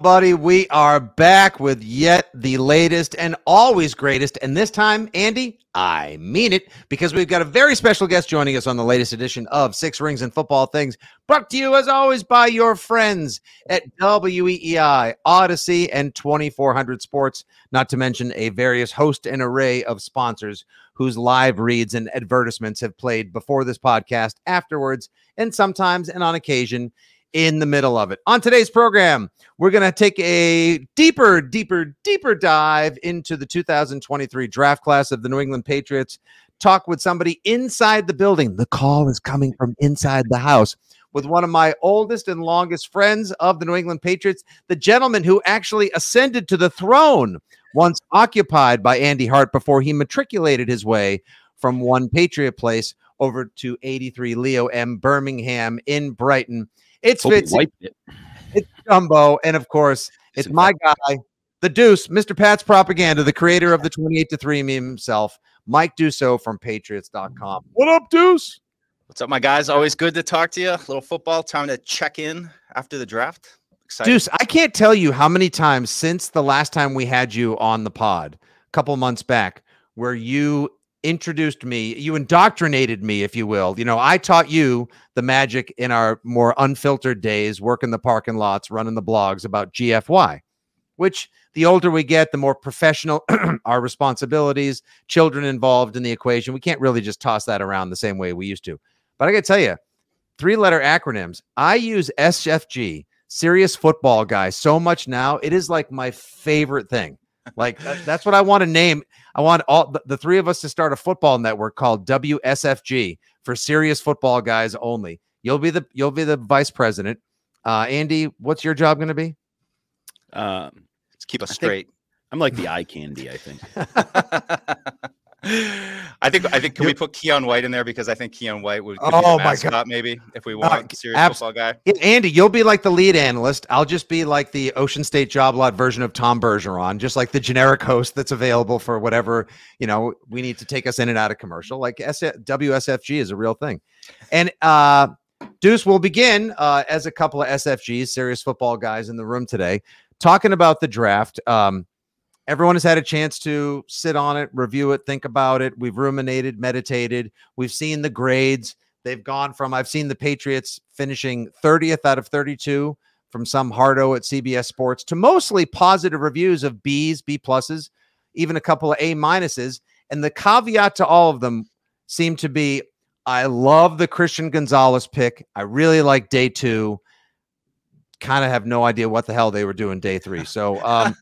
Buddy, we are back with yet the latest and always greatest. And this time, Andy, I mean it because we've got a very special guest joining us on the latest edition of Six Rings and Football Things, brought to you as always by your friends at WEEI, Audacy, and 2400 Sports, not to mention a various host and array of sponsors whose live reads and advertisements have played before this podcast, afterwards, and sometimes and on occasion in the middle of it. On today's program, we're going to take a deeper, deeper, deeper dive into the 2023 draft class of the New England Patriots. Talk with somebody inside the building. The call is coming from inside the house with one of my oldest and longest friends of the New England Patriots, the gentleman who actually ascended to the throne once occupied by Andy Hart before he matriculated his way from one Patriot place over to 83 Leo M. Birmingham in Brighton. It's Hope Fitz. it. It's Jumbo, and of course, it's my guy, the Deuce, Mr. Pat's propaganda, the creator of the 28 to 3 meme himself, Mike Dussault from Patriots.com. What up, Deuce? What's up, my guys? Always good to talk to you. A little football time to check in after the draft. Excited. Deuce, I can't tell you how many times since the last time we had you on the pod, a couple months back, where you introduced me, you indoctrinated me, if you will. You know, I taught you the magic in our more unfiltered days, working the parking lots, running the blogs about GFY, which the older we get, the more professional our responsibilities, children involved in the equation. We can't really just toss that around the same way we used to. But I got to tell you, three letter acronyms. I use SFG, serious football guy, so much now. It is like my favorite thing. Like that's what I want to name. I want all the, the three of us to start a football network called WSFG for serious football guys only. You'll be the you'll be the vice president. Uh, Andy, what's your job going to be? Um, let's keep us think- straight. I'm like the eye candy, I think. I think I think can we put Keion White in there because I think Keion White would Oh my God. maybe if we Uh, want a serious abs- football guy. Yeah, Andy, you'll be like the lead analyst. I'll just be like the Ocean State job lot version of Tom Bergeron, just like the generic host that's available for whatever you know we need to take us in and out of commercial. Like S- WSFG is a real thing, and uh, Deuce will begin uh, as a couple of SFGs, serious football guys in the room today, talking about the draft. Um, everyone has had a chance to sit on it, review it, think about it. We've ruminated, meditated. We've seen the grades. They've gone from I've seen the Patriots finishing 30th out of 32 from some hardo at CBS Sports to mostly positive reviews of B's, B pluses, even a couple of A minuses. And the caveat to all of them seemed to be I love the Christian Gonzalez pick. I really like day two. Kind of have no idea what the hell they were doing day three. So um,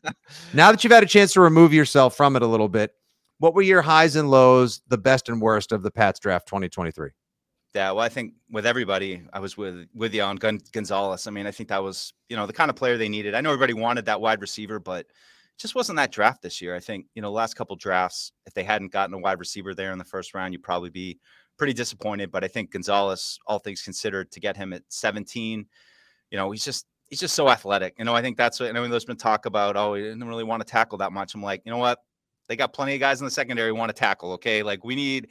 now that you've had a chance to remove yourself from it a little bit, what were your highs and lows, the best and worst of the Pats draft 2023? Yeah, well, I think with everybody, I was with with you on Gon- Gonzalez. I mean, I think that was you know the kind of player they needed. I know everybody wanted that wide receiver, but just wasn't that draft this year. I think you know last couple drafts, if they hadn't gotten a wide receiver there in the first round, you'd probably be pretty disappointed. But I think Gonzalez, all things considered, to get him at 17, you know, he's just he's just so athletic. You know, I think that's what. I know there's been talk about. Oh, he didn't really want to tackle that much. I'm like, you know what? They got plenty of guys in the secondary who want to tackle. Okay, like we need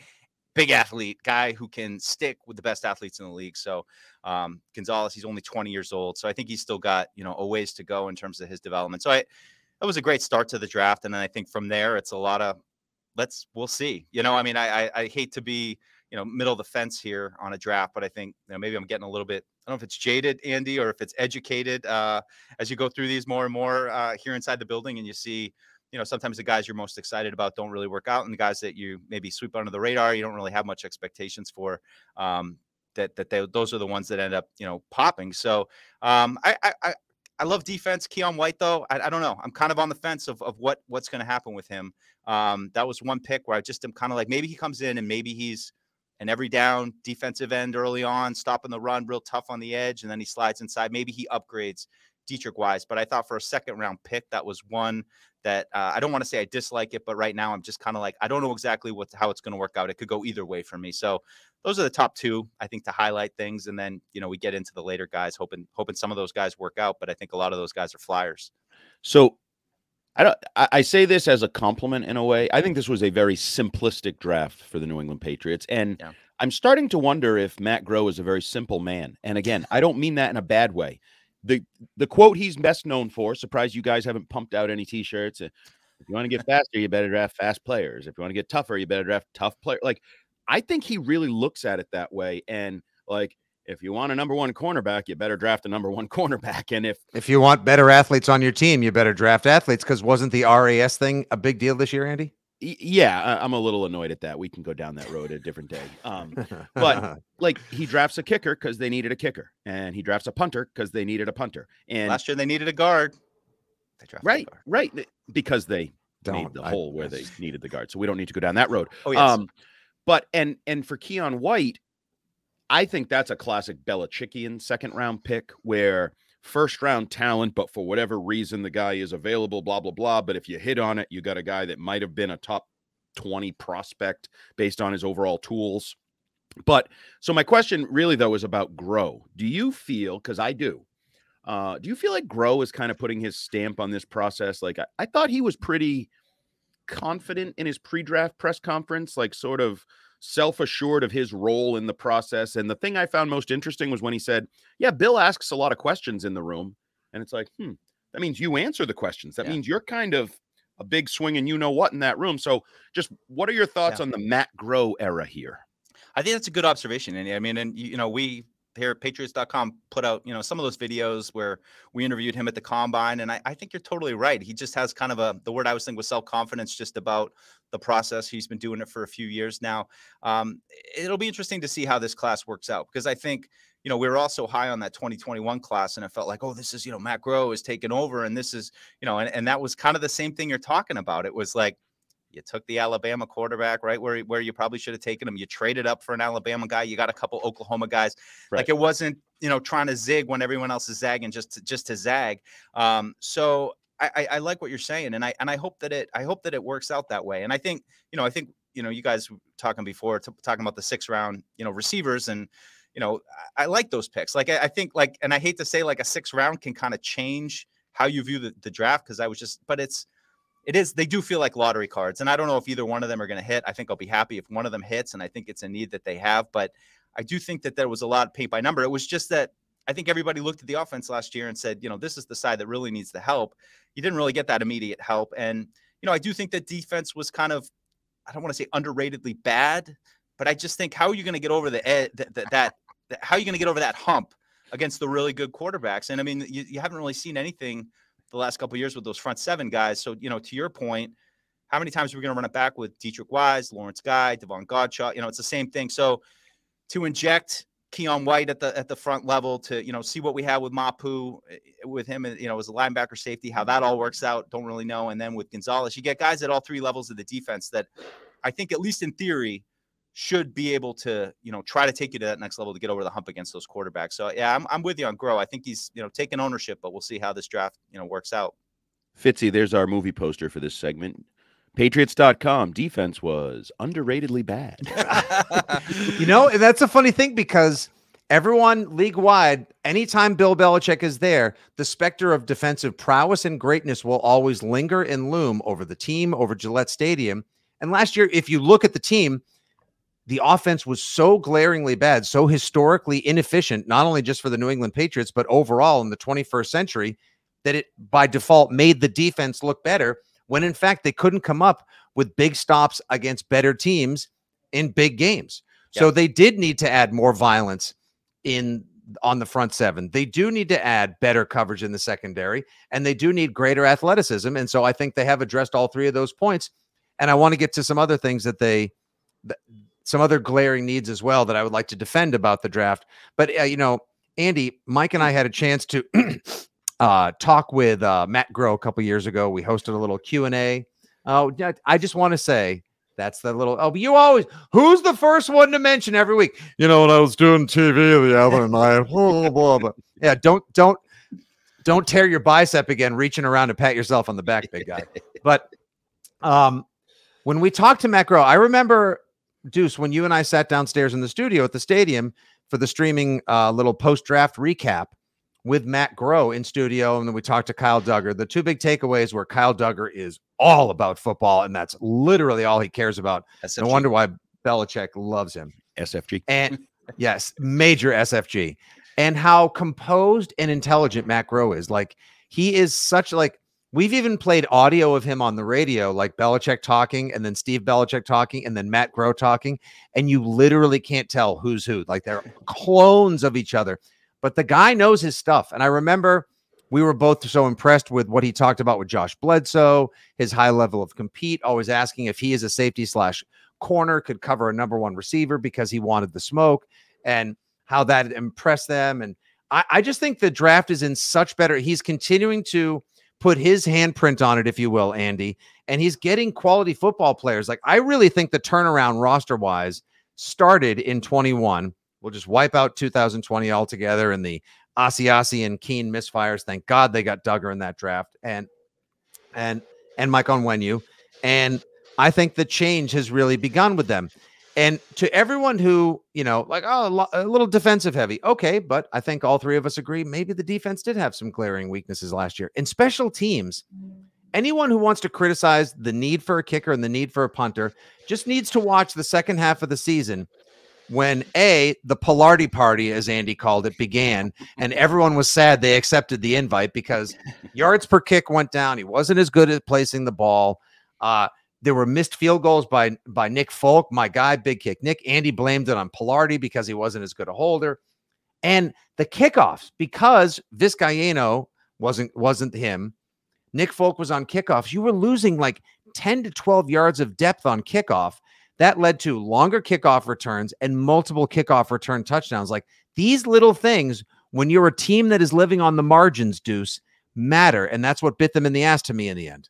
big athlete guy who can stick with the best athletes in the league. So um, Gonzalez, he's only 20 years old, so I think he's still got you know a ways to go in terms of his development. So I, that was a great start to the draft, and then I think from there it's a lot of let's we'll see. You know, I mean, I I, I hate to be you know middle of the fence here on a draft, but I think you know maybe I'm getting a little bit I don't know if it's jaded, Andy, or if it's educated uh, as you go through these more and more uh, here inside the building, and you see, you know, sometimes the guys you're most excited about don't really work out, and the guys that you maybe sweep under the radar, you don't really have much expectations for. Um, that that they, those are the ones that end up, you know, popping. So um, I, I I love defense. Keion White, though, I, I, don't know. I'm kind of on the fence of, of what what's going to happen with him. Um, that was one pick where I just am kind of like maybe he comes in and maybe he's an every down defensive end early on, stopping the run, real tough on the edge, and then he slides inside. Maybe he upgrades Deatrich Wise. But I thought for a second round pick, that was one that uh, I don't want to say I dislike it, but right now I'm just kind of like I don't know exactly what how it's going to work out. It could go either way for me. So those are the top two, I think, to highlight things, and then you know we get into the later guys, hoping hoping some of those guys work out. But I think a lot of those guys are flyers. So I don't. I say this as a compliment in a way. I think this was a very simplistic draft for the New England Patriots, and yeah. I'm starting to wonder if Matt Groh is a very simple man. And again, I don't mean that in a bad way. the The quote he's best known for. Surprised you guys haven't pumped out any T-shirts. If you want to get faster, you better draft fast players. If you want to get tougher, you better draft tough players. Like I think he really looks at it that way, and like if you want a number one cornerback, you better draft a number one cornerback. And if if you want better athletes on your team, you better draft athletes. Because wasn't the RAS thing a big deal this year, Andy? Yeah, I'm a little annoyed at that. We can go down that road a different day. Um, but like he drafts a kicker because they needed a kicker, and he drafts a punter because they needed a punter. And last year they needed a guard. right, guard. right, because they don't, made the I, hole where they needed the guard. So we don't need to go down that road. Oh yes. Um, but and and for Keion White, I think that's a classic Belichickian second round pick where first round talent, but for whatever reason the guy is available, blah, blah, blah. But if you hit on it, you got a guy that might have been a top 20 prospect based on his overall tools. But so my question really though is about Groh. Do you feel, because I do, uh, do you feel like Groh is kind of putting his stamp on this process? Like I, I thought he was pretty confident in his pre-draft press conference, like sort of self assured of his role in the process. And the thing I found most interesting was when he said, Yeah, Bill asks a lot of questions in the room. And it's like, hmm, that means you answer the questions. That yeah. means you're kind of a big swing and you know what in that room. So, just what are your thoughts yeah. on the Matt Groh era here? I think that's a good observation. And I mean, and you know, we here at patriots.com put out you know some of those videos where we interviewed him at the combine and I, I, think you're totally right. He just has kind of a the word i was thinking was self-confidence just about the process. He's been doing it for a few years now. Um, it'll be interesting to see how this class works out because i think you know we were also high on that 2021 class and it felt like oh this is you know matt groh is taking over and this is you know and, and that was kind of the same thing you're talking about. It was like you took the Alabama quarterback right where where you probably should have taken him. You traded up for an Alabama guy. You got a couple Oklahoma guys. Right. Like it wasn't you know trying to zig when everyone else is zagging just to, just to zag. Um, so I, I like what you're saying, and I and I hope that it I hope that it works out that way. And I think you know I think you know you guys talking before t- talking about the six round you know receivers and you know I, I like those picks. Like I, I, think like and I hate to say like a six round can kind of change how you view the, the draft because I was just but it's it is they do feel like lottery cards and i don't know if either one of them are going to hit. I think i'll be happy if one of them hits and i think it's a need that they have but i do think that there was a lot of paint by number. It was just that i think everybody looked at the offense last year and said you know this is the side that really needs the help. You didn't really get that immediate help and you know i do think that defense was kind of i don't want to say underratedly bad but i just think how are you going to get over the ed that, that, that how are you going to get over that hump against the really good quarterbacks? And i mean you, you haven't really seen anything the last couple years with those front seven guys. So, you know, to your point, how many times are we going to run it back with Deatrich Wise, Lawrence Guy, Davon Godchaux? You know, it's the same thing. So to inject Keion White at the at the front level to you know see what we have with Mapu eh, with him you know as a linebacker safety how that all works out don't really know and then with Gonzalez you get guys at all three levels of the defense that I think at least in theory should be able to, you know, try to take you to that next level to get over the hump against those quarterbacks. So yeah, I'm, I'm with you on Groh. I think he's, you know, taking ownership, but we'll see how this draft, you know, works out. Fitzy, there's our movie poster for this segment. Patriots.com defense was underratedly bad. you know, and that's a funny thing because everyone league wide, anytime Bill Belichick is there, the specter of defensive prowess and greatness will always linger and loom over the team, over Gillette Stadium. And last year, if you look at the team, the offense was so glaringly bad, so historically inefficient, not only just for the New England Patriots, but overall in the 21st century, that it by default made the defense look better when in fact they couldn't come up with big stops against better teams in big games. So they did need to add more violence in on the front seven. They do need to add better coverage in the secondary, and they do need greater athleticism. And so I think they have addressed all three of those points. And I want to get to some other things that they, some other glaring needs as well that I would like to defend about the draft. But uh, you know, Andy, Mike, and I had a chance to uh, talk with uh, Matt Groh a couple years ago. We hosted a little Q and A. Oh, I just want to say that's the little. Oh, you always. Who's the first one to mention every week? You know, when I was doing TV the other night. blah, blah, blah. Yeah, don't don't don't tear your bicep again, reaching around to pat yourself on the back, big guy. But um, when we talked to Matt Groh, I remember Deuce when you and I sat downstairs in the studio at the stadium for the streaming uh, little post draft recap with Matt Groh in studio, and then we talked to Kyle Dugger. The two big takeaways were Kyle Dugger is all about football, and that's literally all he cares about. SFG. No wonder why Belichick loves him. SFG. And yes, major SFG. And how composed and intelligent Matt Groh is. Like he is such like we've even played audio of him on the radio, like Belichick talking, and then Steve Belichick talking, and then Matt Groh talking, and you literally can't tell who's who. Like they're clones of each other. But the guy knows his stuff. And I remember we were both so impressed with what he talked about with Josh Bledsoe, his high level of compete, always asking if he is a safety slash corner could cover a number one receiver because he wanted the smoke and how that impressed them. And I, I just think the draft is in such better. He's continuing to put his handprint on it, if you will, Andy, and he's getting quality football players. Like I really think the turnaround roster wise started in 21. We'll just wipe out 2020 altogether and the Asiasi and Keene misfires. Thank God they got Dugger in that draft and and and Mike Onwenu. And I think the change has really begun with them. And to everyone who, you know, like, oh, a little defensive heavy. Okay. But I think all three of us agree maybe the defense did have some glaring weaknesses last year. In special teams, anyone who wants to criticize the need for a kicker and the need for a punter just needs to watch the second half of the season when a the Palardy party, as Andy called it, began, and everyone was sad they accepted the invite because yards per kick went down. He wasn't as good at placing the ball. Uh, there were missed field goals by by Nick Folk, my guy, big kick. Nick Andy blamed it on Palardy because he wasn't as good a holder, and the kickoffs because Vizcaino wasn't wasn't him. Nick Folk was on kickoffs. You were losing like ten to twelve yards of depth on kickoff that led to longer kickoff returns and multiple kickoff return touchdowns. Like these little things, when you're a team that is living on the margins, Deuce, matter. And that's what bit them in the ass to me in the end.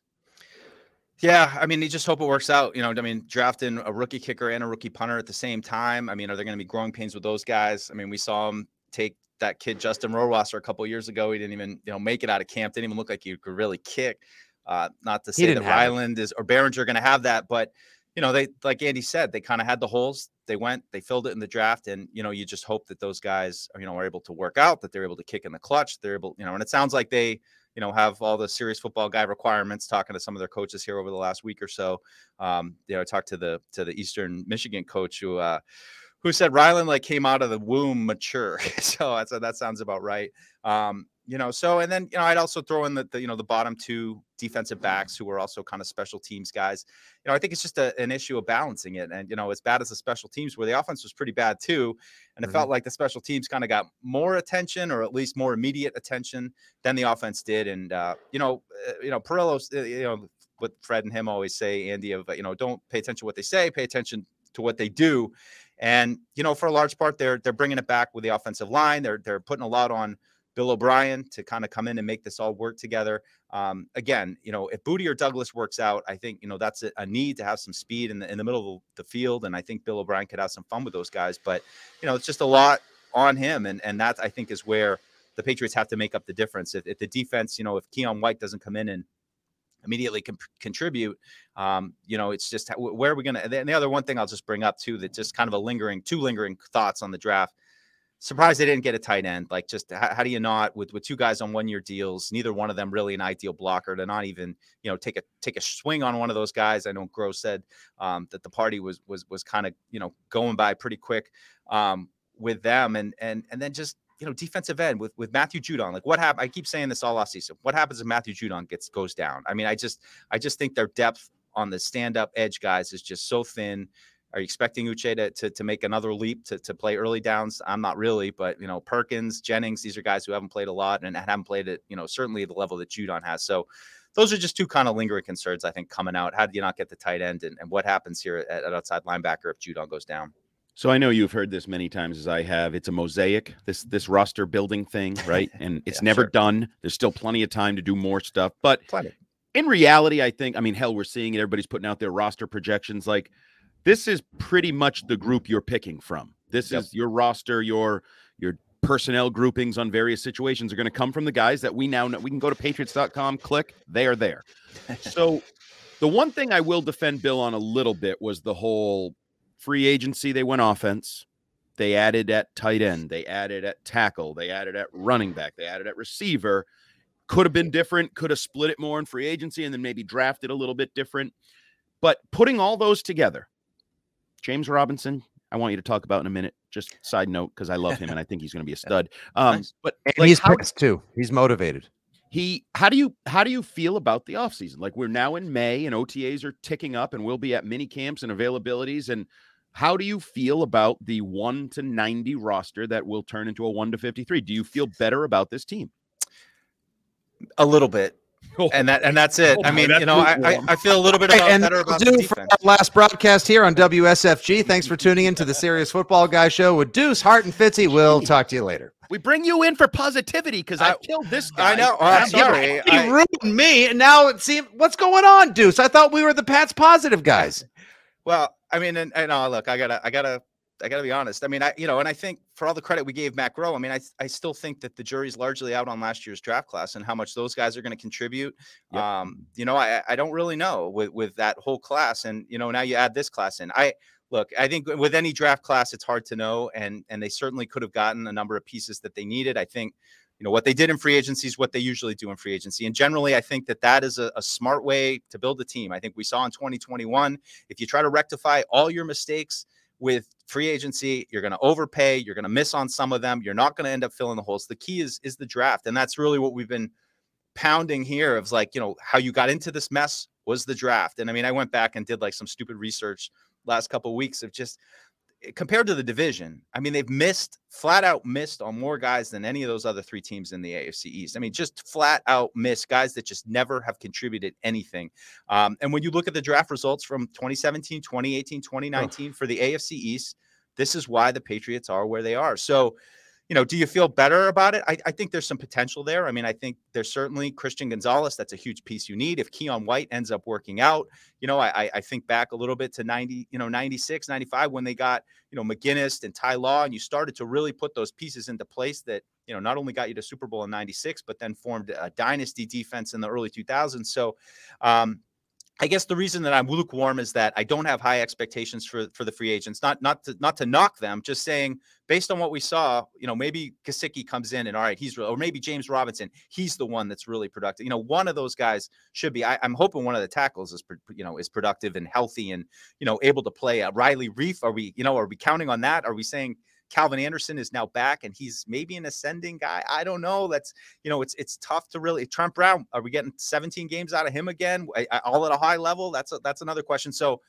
Yeah, I mean, you just hope it works out. You know, I mean, drafting a rookie kicker and a rookie punter at the same time. I mean, are there going to be growing pains with those guys? I mean, we saw him take that kid Justin Rohrwasser a couple years ago. He didn't even, you know, make it out of camp. Didn't even look like he could really kick. Uh, not to say that Ryland is or Baringer are going to have that, but you know, they like Andy said, they kind of had the holes. They went, they filled it in the draft, and you know, you just hope that those guys, you know, are able to work out, that they're able to kick in the clutch, they're able, you know, and it sounds like they, you know, have all the serious football guy requirements. Talking to some of their coaches here over the last week or so, um, you know, I talked to the to the Eastern Michigan coach who, uh, who said Ryland like came out of the womb mature. so I said that sounds about right. Um, you know, so and then you know, I'd also throw in the, the you know the bottom two defensive backs who are also kind of special teams guys. You know, I think it's just a, an issue of balancing it. And you know, as bad as the special teams where the offense was pretty bad too, and it mm-hmm. felt like the special teams kind of got more attention or at least more immediate attention than the offense did. And uh, you know, uh, you know, Perillo's, uh, you know, what Fred and him always say, Andy, of you know, don't pay attention to what they say, pay attention to what they do. And you know, for a large part, they're they're bringing it back with the offensive line. They're they're putting a lot on Bill O'Brien to kind of come in and make this all work together. Um, again, you know, if Boutte or Douglas works out, I think you know that's a, a, need to have some speed in the in the middle of the field, and I think Bill O'Brien could have some fun with those guys. But you know, it's just a lot on him, and and that I think is where the Patriots have to make up the difference. If, if the defense, you know, if Keion White doesn't come in and immediately contribute. Um, you know, it's just where are we going to? And the other one thing I'll just bring up too that just kind of a lingering, two lingering thoughts on the draft surprised they didn't get a tight end. Like, just how, how, do you not with with two guys on one year deals? Neither one of them really an ideal blocker to not even you know take a take a swing on one of those guys. I know Gross said um, that the party was was was kind of you know going by pretty quick um, with them, and and and then just you know defensive end with with Matthew Judon. Like, what happened? I keep saying this all off season. What happens if Matthew Judon gets goes down? I mean, I just I just think their depth on the stand up edge guys is just so thin. Are you expecting Uche to, to, to make another leap to, to play early downs? I'm not really, but you know, Perkins, Jennings, these are guys who haven't played a lot and haven't played it, you know, certainly the level that Judon has. So those are just two kind of lingering concerns, I think, coming out. How do you not get the tight end and, and what happens here at, at outside linebacker if Judon goes down? So I know you've heard this many times as I have. It's a mosaic, this this roster building thing, right? And it's yeah, never sure. done. There's still plenty of time to do more stuff. But plenty. in reality, I think, I mean, hell, we're seeing it. Everybody's putting out their roster projections. Like this is pretty much the group you're picking from. This yep. is your roster, your your personnel groupings on various situations are going to come from the guys that we now know. We can go to patriots.com, click, they are there. so the one thing I will defend Bill on a little bit was the whole free agency, they went offense. They added at tight end. They added at tackle. They added at running back. They added at receiver. Could have been different. Could have split it more in free agency and then maybe drafted a little bit different. But putting all those together, James Robinson, I want you to talk about in a minute. Just side note, because I love him and I think he's going to be a stud. Um, nice. But like, he's how, pissed too. He's motivated. He, how do you how do you feel about the offseason? Like we're now in May and OTAs are ticking up, and we'll be at mini camps and availabilities. And how do you feel about the 1 to 90 roster that will turn into a 1 to 53? Do you feel better about this team? A little bit. Oh. And that and that's it. Oh, I mean, you know, I, I feel a little bit about, and better about do for our last broadcast here on WSFG. Thanks for tuning in to the Serious Football Guy Show with Deuce, Hart, and Fitzy. We'll talk to you later. We bring you in for positivity because I, I, killed this guy. I know. Oh, I'm sorry. He I, ruined me, and now it seems what's going on, Deuce? I thought we were the Pats positive guys. Well, I mean, and, and uh, look, I gotta, I gotta, I gotta be honest. I mean, I, you know, and I think for all the credit we gave Matt Groh, I mean, I, I still think that the jury's largely out on last year's draft class and how much those guys are going to contribute. Yep. Um, you know, I, I don't really know with, with that whole class, and you know, now you add this class in. I look, I think with any draft class, it's hard to know, and and they certainly could have gotten a number of pieces that they needed. I think you know what they did in free agency is what they usually do in free agency and generally i think that that is a, a, smart way to build a team i think we saw in 2021 if you try to rectify all your mistakes with free agency you're going to overpay you're going to miss on some of them you're not going to end up filling the holes. The key is is the draft and that's really what we've been pounding here of like you know how you got into this mess was the draft and i mean i went back and did like some stupid research last couple of weeks of just compared to the division, I mean, they've missed flat out missed on more guys than any of those other three teams in the AFC East. I mean, just flat out missed guys that just never have contributed anything. Um, and when you look at the draft results from 2017, 2018, 2019 oh. for the AFC East, this is why the Patriots are where they are. So, you know, do you feel better about it? I, I, think there's some potential there. I mean, I think there's certainly Christian Gonzalez. That's a huge piece you need. If Keion White ends up working out, you know, I, I think back a little bit to 90, you know, 96, 95 when they got, you know, McGinest and Ty Law, and you started to really put those pieces into place that, you know, not only got you to Super Bowl in 96, but then formed a dynasty defense in the early 2000s. So, um, I guess the reason that I'm lukewarm is that I don't have high expectations for for the free agents. Not not to not to knock them, just saying based on what we saw, you know, maybe Gesicki comes in and all right, he's or maybe James Robinson, he's the one that's really productive. You know, one of those guys should be. I, am hoping one of the tackles is you know is productive and healthy and you know able to play. Uh, Riley Reiff, are we you know are we counting on that? Are we saying Calvin Anderson is now back and he's maybe an ascending guy. I don't know. That's you know, it's it's tough to really. Trent Brown, are we getting 17 games out of him again, all at a high level? That's a, that's another question. So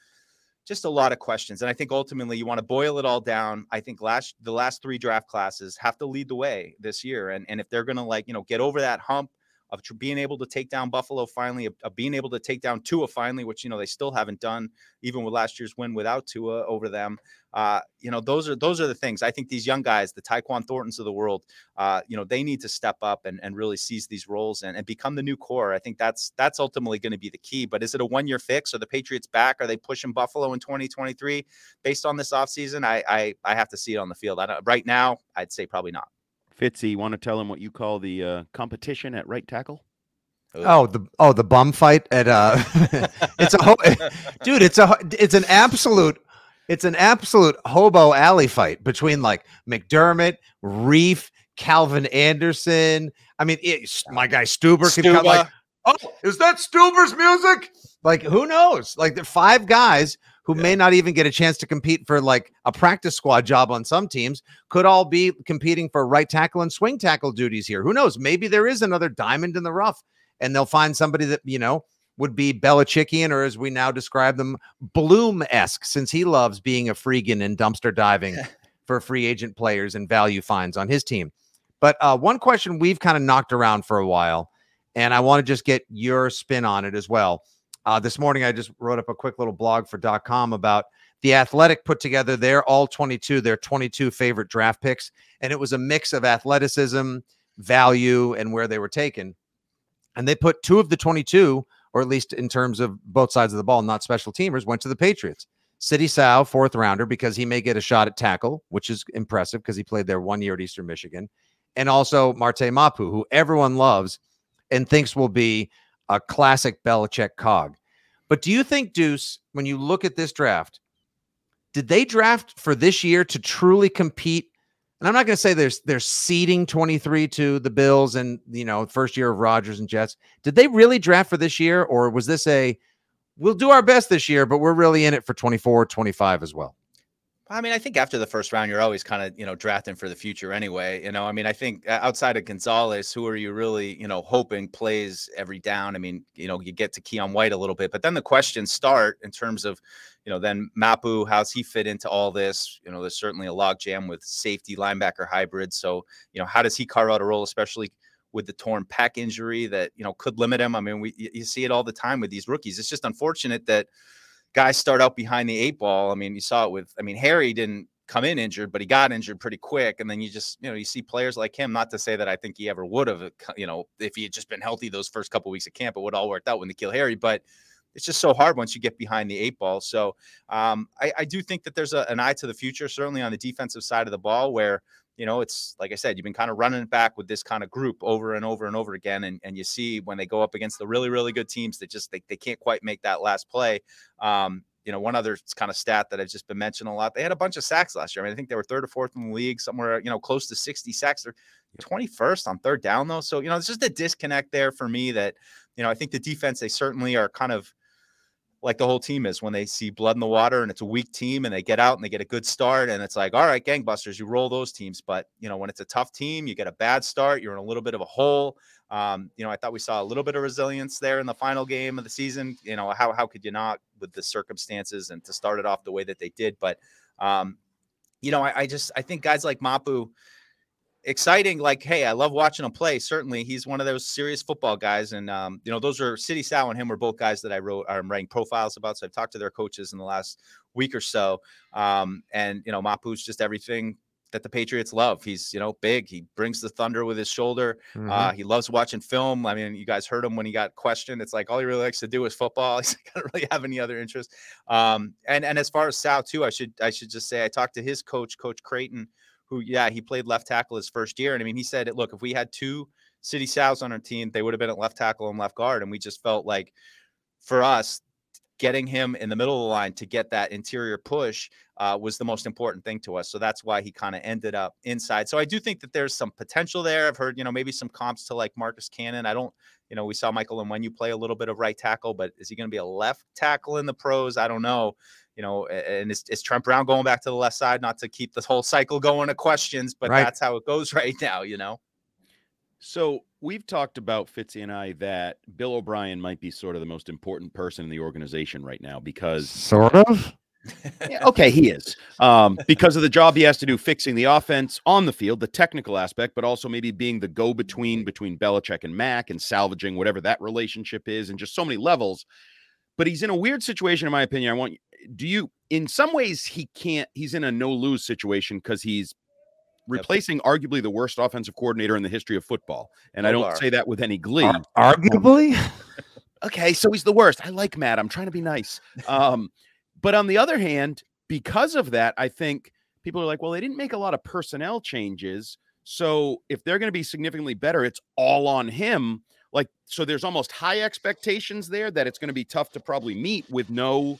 just a lot of questions, and I think ultimately you want to boil it all down. I think last the last three draft classes have to lead the way this year, and and if they're to like you know get over that hump of being able to take down Buffalo finally, of, of, being able to take down Tua finally, which you know they still haven't done, even with last year's win without Tua over them. Uh, you know, those are those are the things. I think these young guys, the Tyquan Thorntons of the world, uh, you know, they need to step up and, and really seize these roles and, and become the new core. I think that's that's ultimately going to be the key. But is it a one year fix? Are the Patriots back? Are they pushing Buffalo in 2023 based on this offseason? I, I I have to see it on the field. I right now, I'd say probably not. Fitzy, you want to tell him what you call the uh, competition at right tackle? Oh the oh the bum fight at uh it's a ho- dude it's a it's an absolute it's an absolute hobo alley fight between like McDermott, Reiff, Calvin Anderson. I mean, it, my guy Stueber could come like, oh, is that Stueber's music? Like, who knows? Like, the five guys who yeah. may not even get a chance to compete for like a practice squad job on some teams could all be competing for right tackle and swing tackle duties here. Who knows? Maybe there is another diamond in the rough and they'll find somebody that, you know, would be Belichickian, or as we now describe them, Bloom esque, since he loves being a freegan and dumpster diving for free agent players and value finds on his team. But uh, one question we've kind of knocked around for a while, and I want to just get your spin on it as well. Uh, this morning, I just wrote up a quick little blog for .com about the Athletic put together their all 22, their 22 favorite draft picks, and it was a mix of athleticism, value, and where they were taken. And they put two of the 22 or at least in terms of both sides of the ball, not special teamers, went to the Patriots. Sidy Sow, fourth rounder, because he may get a shot at tackle, which is impressive because he played there one year at Eastern Michigan. And also Marte Mapu, who everyone loves and thinks will be a classic Belichick cog. But do you think, Deuce, when you look at this draft, did they draft for this year to truly compete and I'm not going to say there's they're seeding 23 to the Bills and you know first year of Rodgers and Jets. Did they really draft for this year, or was this a we'll do our best this year, but we're really in it for 24, 25 as well? I mean, I think after the first round, you're always kind of, you know, drafting for the future anyway. You know, I mean, I think uh, outside of Gonzalez, who are you really, you know, hoping plays every down? I mean, you know, you get to Keion White a little bit, but then the questions start in terms of, you know, then Mapu, how's he fit into all this? You know, there's certainly a logjam with safety linebacker hybrid. So, you know, how does he carve out a role, especially with the torn pec injury that, you know, could limit him? I mean, we you see it all the time with these rookies. It's just unfortunate that guys start out behind the eight ball. I mean, you saw it with, I mean, Harry didn't come in injured, but he got injured pretty quick. And then you just, you know, you see players like him, not to say that I think he ever would have, uh, you know, if he had just been healthy those first couple weeks of camp, it would all worked out when they kill Harry. But it's just so hard once you get behind the eight ball. So um, I, I, do think that there's a, an eye to the future, certainly on the defensive side of the ball, where you know, it's like I said, you've been kind of running it back with this kind of group over and over and over again. And, and you see when they go up against the really, really good teams that just they, they can't quite make that last play. Um, you know, one other kind of stat that I've just been mentioning a lot. They had a bunch of sacks last year. I mean, I think they were third or fourth in the league, somewhere, you know, close to 60 sacks. They're 21st on third down, though. So, you know, it's just a disconnect there for me that, you know, I think the defense, they certainly are kind of like the whole team is when they see blood in the water and it's a weak team and they get out and they get a good start and it's like all right gangbusters you roll those teams. But you know when it's a tough team you get a bad start you're in a little bit of a hole um, you know i thought we saw a little bit of resilience there in the final game of the season you know how, how could you not with the circumstances and to start it off the way that they did? But um, you know I, I just i think guys like mapu exciting. Like, hey, I love watching him play. Certainly, he's one of those serious football guys. And um, you know, those are Sidy Sow and him were both guys that I wrote. I'm writing profiles about. So I've talked to their coaches in the last week or so. Um, and you know, Mapu's just everything that the Patriots love. He's you know big. He brings the thunder with his shoulder. Mm-hmm. Uh, he loves watching film. I mean, you guys heard him when he got questioned. It's like all he really likes to do is football. He doesn't really have any other interest. Um, and and as far as Sow too, I should I should just say I talked to his coach, Coach Creighton who, yeah, he played left tackle his first year. And I mean, he said, look, if we had two Sidy Sows on our team, they would have been at left tackle and left guard. And we just felt like for us, getting him in the middle of the line to get that interior push uh, was the most important thing to us. So that's why he kind of ended up inside. So I do think that there's some potential there. I've heard, you know, maybe some comps to like Marcus Cannon. I don't, you know, we saw Michael Onwenu play a little bit of right tackle, but is he going to be a left tackle in the pros? I don't know you know, and is, is Trent Brown going back to the left side? Not to keep this whole cycle going of questions, but right. that's how it goes right now, you know. So we've talked about Fitzy and I that Bill O'Brien might be sort of the most important person in the organization right now because sort of. yeah, okay, he is um, because of the job he has to do fixing the offense on the field, the technical aspect, but also maybe being the go-between between Belichick and Mac and salvaging whatever that relationship is, and just so many levels. But he's in a weird situation, in my opinion. I want do you in some ways he can't he's in a no lose situation because he's replacing yep. arguably the worst offensive coordinator in the history of football and i don't say that with any glee. Ar- arguably? Okay so he's the worst. I like matt. I'm trying to be nice. Um but on the other hand because of that i think people are like well they didn't make a lot of personnel changes so if they're going to be significantly better it's all on him. Like so there's almost high expectations there that it's going to be tough to probably meet with no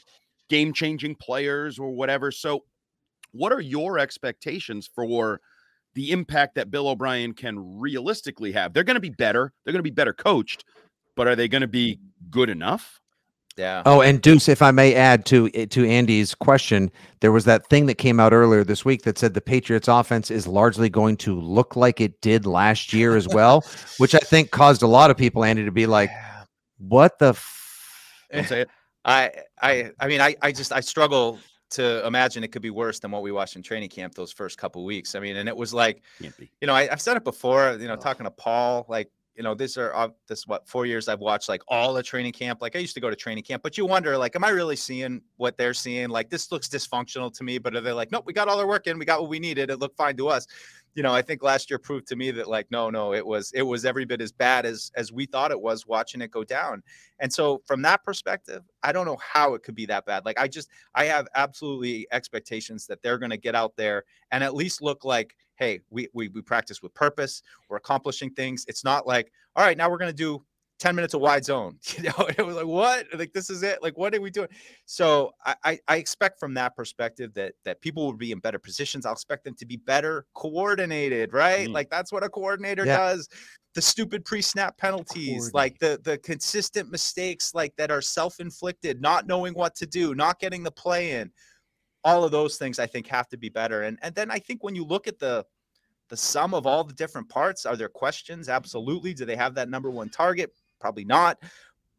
game changing players or whatever. So, what are your expectations for the impact that Bill O'Brien can realistically have? They're going to be better, they're going to be better coached, but are they going to be good enough? Yeah. Oh, and Deuce, if I may add to eh, to Andy's question, there was that thing that came out earlier this week that said the Patriots offense is largely going to look like it did last year as well, which I think caused a lot of people, Andy, to be like, "What the Don't say it. I I I mean I I just I struggle to imagine it could be worse than what we watched in training camp those first couple weeks. I mean, and it was like, you know, I, have said it before. You know, talking to Paul, like, you know, these are uh, this what four years I've watched like all the training camp. Like I used to go to training camp, but you wonder, like, am I really seeing what they're seeing? Like this looks dysfunctional to me, but are they like, nope, we got all our work in, we got what we needed, it looked fine to us you know, I think last year proved to me that like, no, no, it was it was every bit as bad as as we thought it was watching it go down. And so from that perspective, I don't know how it could be that bad. Like I just I have absolutely expectations that they're going to get out there and at least look like, hey, we we we practice with purpose, we're accomplishing things. It's not like, all right, now we're going to do 10 minutes of wide zone. You know, it was like, what? Like, this is it. Like, what are we doing? So I, I expect from that perspective that that people will be in better positions. I'll expect them to be better coordinated, right? Mm. Like that's what a coordinator yeah. does. The stupid pre-snap penalties, like the the consistent mistakes, like that are self-inflicted, not knowing what to do, not getting the play in. All of those things I think have to be better. And and then I think when you look at the the sum of all the different parts, are there questions? Absolutely. Do they have that number one target? Probably not.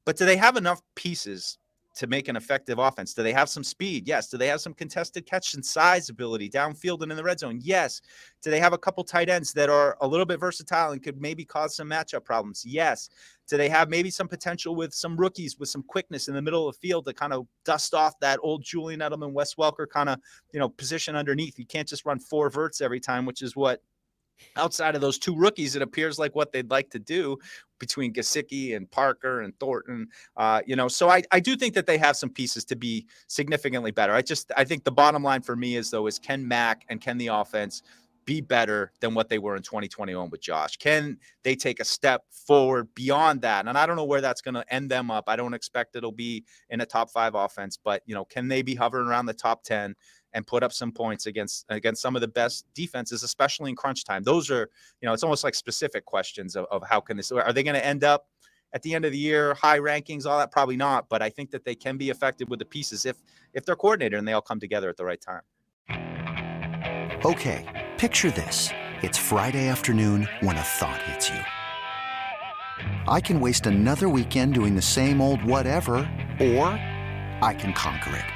But do they have enough pieces to make an effective offense? Do they have some speed? Yes. Do they have some contested catch and size ability downfield and in the red zone? Yes. Do they have a couple tight ends that are a little bit versatile and could maybe cause some matchup problems? Yes. Do they have maybe some potential with some rookies with some quickness in the middle of the field to kind of dust off that old Julian Edelman, Wes Welker kind of, you know, position underneath? You can't just run four verts every time, which is what outside of those two rookies, it appears like what they'd like to do between Gesicki and Parker and Thornton. Uh, you know, so I, I do think that they have some pieces to be significantly better. I just I think the bottom line for me is though is can Mac and can the offense be better than what they were in 2021 with Josh? Can they take a step forward beyond that? And I don't know where that's going to end them up. I don't expect it'll be in a top five offense, but you know, can they be hovering around the top 10? And put up some points against against some of the best defenses, especially in crunch time. Those are, you know, it's almost like specific questions of, of how can this are they going to end up at the end of the year, high rankings, all that probably not. But I think that they can be affected with the pieces if if they're coordinated and they all come together at the right time. Okay, picture this: it's Friday afternoon when a thought hits you. I can waste another weekend doing the same old whatever, or I can conquer it.